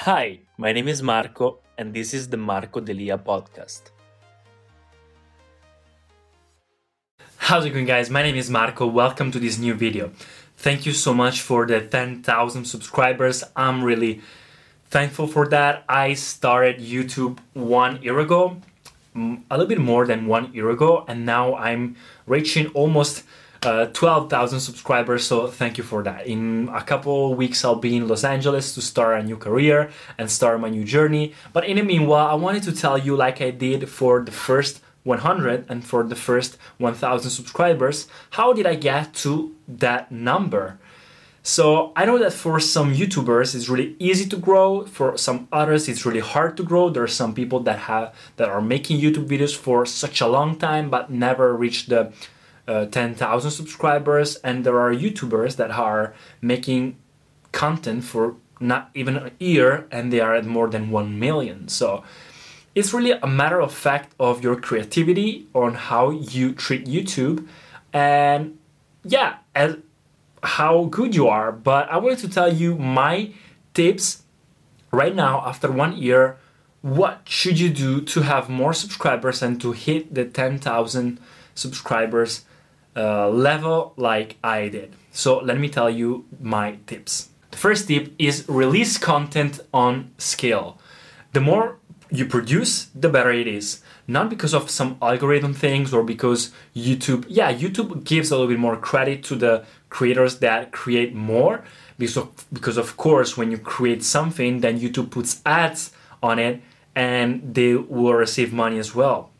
Hi, my name is Marco, and this is the Marco Delia podcast. How's it going, guys? My name is Marco. Welcome to this new video. Thank you so much for the 10,000 subscribers. I'm really thankful for that. I started YouTube one year ago, a little bit more than one year ago, and now I'm reaching almost uh, 12,000 subscribers, so thank you for that. In a couple weeks, I'll be in Los Angeles to start a new career and start my new journey. But in the meanwhile, I wanted to tell you, like I did for the first 100 and for the first 1000 subscribers, how did I get to that number? So I know that for some YouTubers it's really easy to grow. For some others it's really hard to grow. There are some people that have that are making YouTube videos for such a long time but never reach the uh, 10,000 subscribers, and there are YouTubers that are making content for not even a year and they are at more than 1 million. So it's really a matter of fact of your creativity on how you treat YouTube and yeah, and how good you are. But I wanted to tell you my tips right now after one year. What should you do to have more subscribers and to hit the 10,000 subscribers uh, level like I did. So let me tell you my tips. The first tip is release content on scale. The more you produce, the better it is. Not because of some algorithm things or because YouTube, yeah, YouTube gives a little bit more credit to the creators that create more. Because of, because of course, when you create something, then YouTube puts ads on it and they will receive money as well.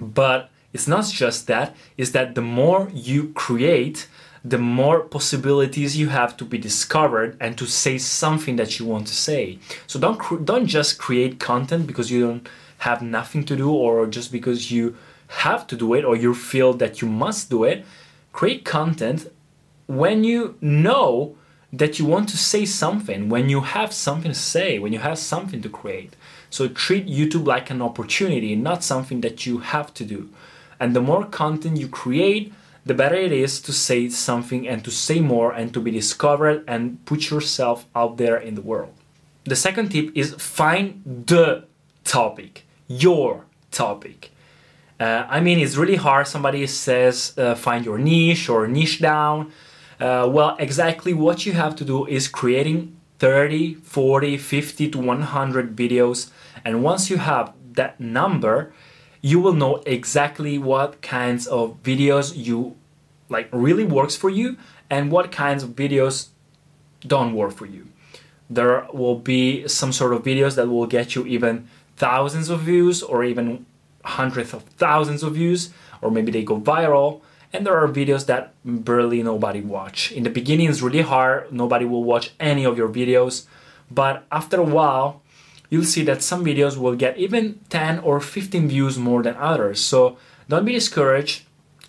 But it's not just that, is that the more you create, the more possibilities you have to be discovered and to say something that you want to say. So don't cr- don't just create content because you don't have nothing to do or just because you have to do it or you feel that you must do it. Create content when you know that you want to say something, when you have something to say, when you have something to create. So treat YouTube like an opportunity, not something that you have to do. And the more content you create, the better it is to say something and to say more and to be discovered and put yourself out there in the world. The second tip is find the topic, your topic. Uh, I mean, it's really hard. Somebody says uh, find your niche or niche down. Uh, well, exactly what you have to do is creating 30, 40, 50 to 100 videos. And once you have that number, you will know exactly what kinds of videos you like really works for you and what kinds of videos don't work for you. There will be some sort of videos that will get you even thousands of views or even hundreds of thousands of views or maybe they go viral and there are videos that barely nobody watch. In the beginning it's really hard, nobody will watch any of your videos, but after a while you'll see that some videos will get even 10 or 15 views more than others. So don't be discouraged.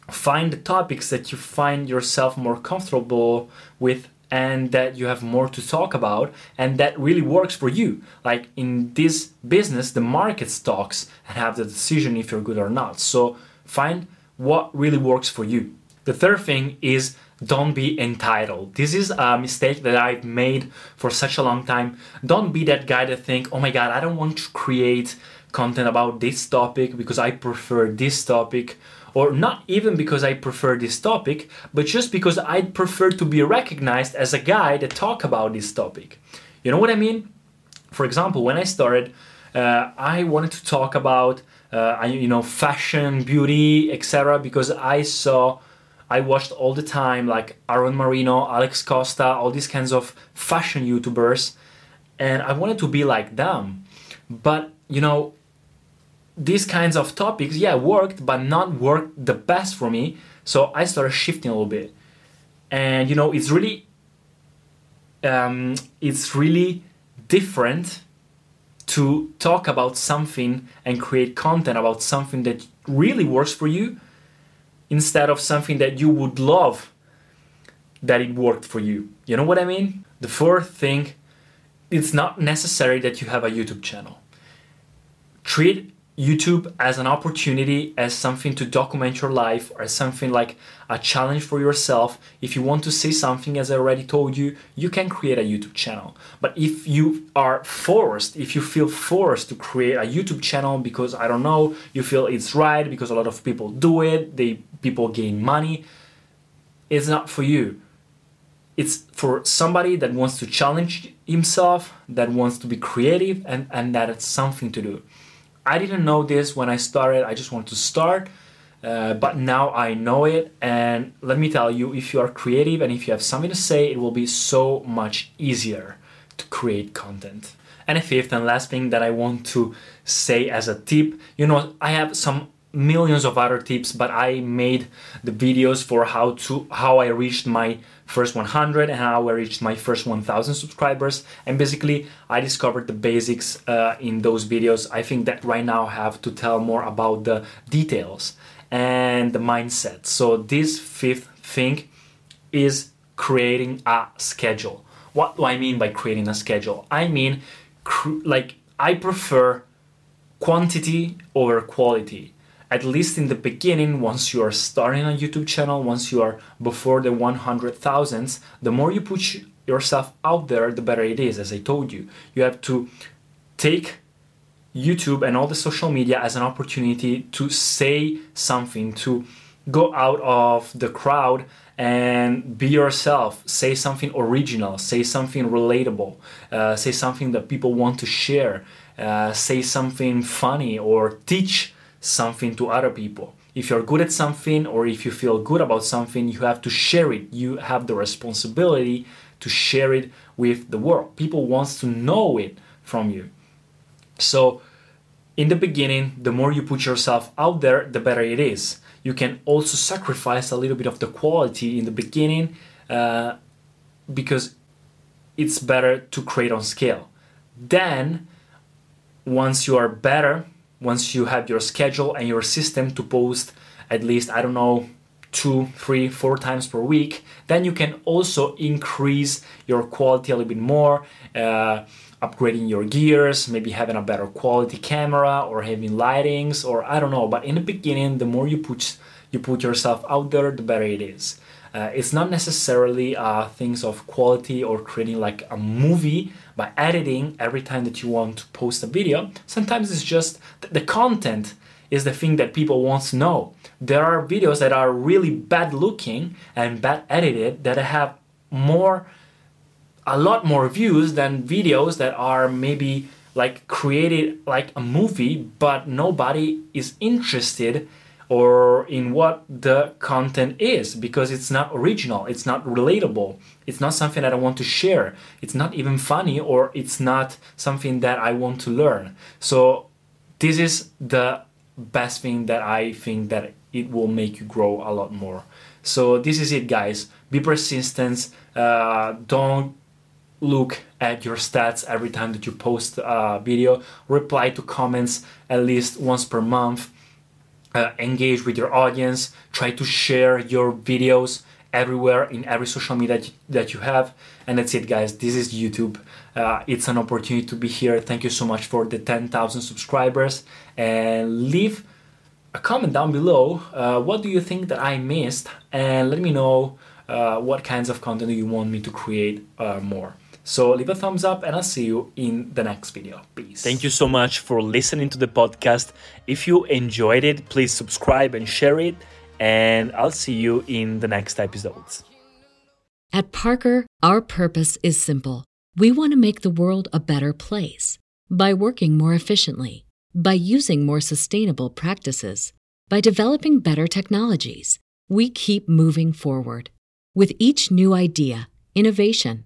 Find the topics that you find yourself more comfortable with and that you have more to talk about and that really works for you. Like in this business, the market talks and have the decision if you're good or not. So find what really works for you. The third thing is don't be entitled. This is a mistake that I've made for such a long time. Don't be that guy that think, "Oh my god, I don't want to create content about this topic because I prefer this topic." Or not even because I prefer this topic, but just because I prefer to be recognized as a guy that talk about this topic. You know what I mean? For example, when I started, uh, I wanted to talk about uh, you know fashion, beauty, etc. Because I saw I watched all the time like Aaron Marino, Alex Costa, all these kinds of fashion YouTubers, and I wanted to be like them. But you know, these kinds of topics, yeah, worked, but not worked the best for me. So I started shifting a little bit, and you know, it's really, um, it's really different to talk about something and create content about something that really works for you instead of something that you would love that it worked for you. You know what I mean? The fourth thing, it's not necessary that you have a YouTube channel. Treat YouTube as an opportunity, as something to document your life, or as something like a challenge for yourself. If you want to say something, as I already told you, you can create a YouTube channel. But if you are forced, if you feel forced to create a YouTube channel because I don't know, you feel it's right because a lot of people do it, they people gain money, it's not for you. It's for somebody that wants to challenge himself, that wants to be creative, and, and that it's something to do. I didn't know this when I started. I just wanted to start, uh, but now I know it. And let me tell you, if you are creative and if you have something to say, it will be so much easier to create content. And a fifth and last thing that I want to say as a tip, you know, I have some millions of other tips, but I made the videos for how to how I reached my first 100 and how I reached my first 1000 subscribers. And basically, I discovered the basics uh, in those videos. I think that right now I have to tell more about the details and the mindset. So, this fifth thing is creating a schedule. What do I mean by creating a schedule? I mean, cr- like, I prefer quantity over quality at least in the beginning, once you are starting a YouTube channel, once you are before the 100,000s, the more you put yourself out there, the better it is. As I told you, you have to take YouTube and all the social media as an opportunity to say something, to go out of the crowd and be yourself. Say something original, say something relatable, uh, say something that people want to share, uh, say something funny or teach something to other people. If you're good at something or if you feel good about something, you have to share it. You have the responsibility to share it with the world. People wants to know it from you. So in the beginning, the more you put yourself out there, the better it is. You can also sacrifice a little bit of the quality in the beginning uh, because it's better to create on scale. Then, once you are better, once you have your schedule and your system to post at least, I don't know, two, three, four times per week, then you can also increase your quality a little bit more, uh, upgrading your gears, maybe having a better quality camera or having lightings or I don't know. But in the beginning, the more you put you put yourself out there, the better it is. Uh, it's not necessarily uh, things of quality or creating like a movie by editing every time that you want to post a video. Sometimes it's just the content is the thing that people want to know. There are videos that are really bad looking and bad edited that have more, a lot more views than videos that are maybe like created like a movie, but nobody is interested or in what the content is because it's not original, it's not relatable, it's not something that I want to share, it's not even funny, or it's not something that I want to learn. So, this is the best thing that I think that it will make you grow a lot more. So, this is it, guys. Be persistent, uh, don't look at your stats every time that you post a video, reply to comments at least once per month uh, engage with your audience, try to share your videos everywhere in every social media that you, have. And that's it, guys. This is YouTube. Uh, it's an opportunity to be here. Thank you so much for the 10,000 subscribers. And leave a comment down below. Uh, what do you think that I missed? And let me know uh, what kinds of content do you want me to create uh, more. So leave a thumbs up and I'll see you in the next video. Peace. Thank you so much for listening to the podcast. If you enjoyed it, please subscribe and share it. And I'll see you in the next episodes. At Parker, our purpose is simple. We want to make the world a better place by working more efficiently, by using more sustainable practices, by developing better technologies. We keep moving forward. With each new idea, innovation,